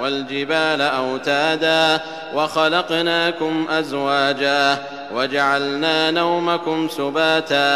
والجبال أوتادا وخلقناكم أزواجا وجعلنا نومكم سباتا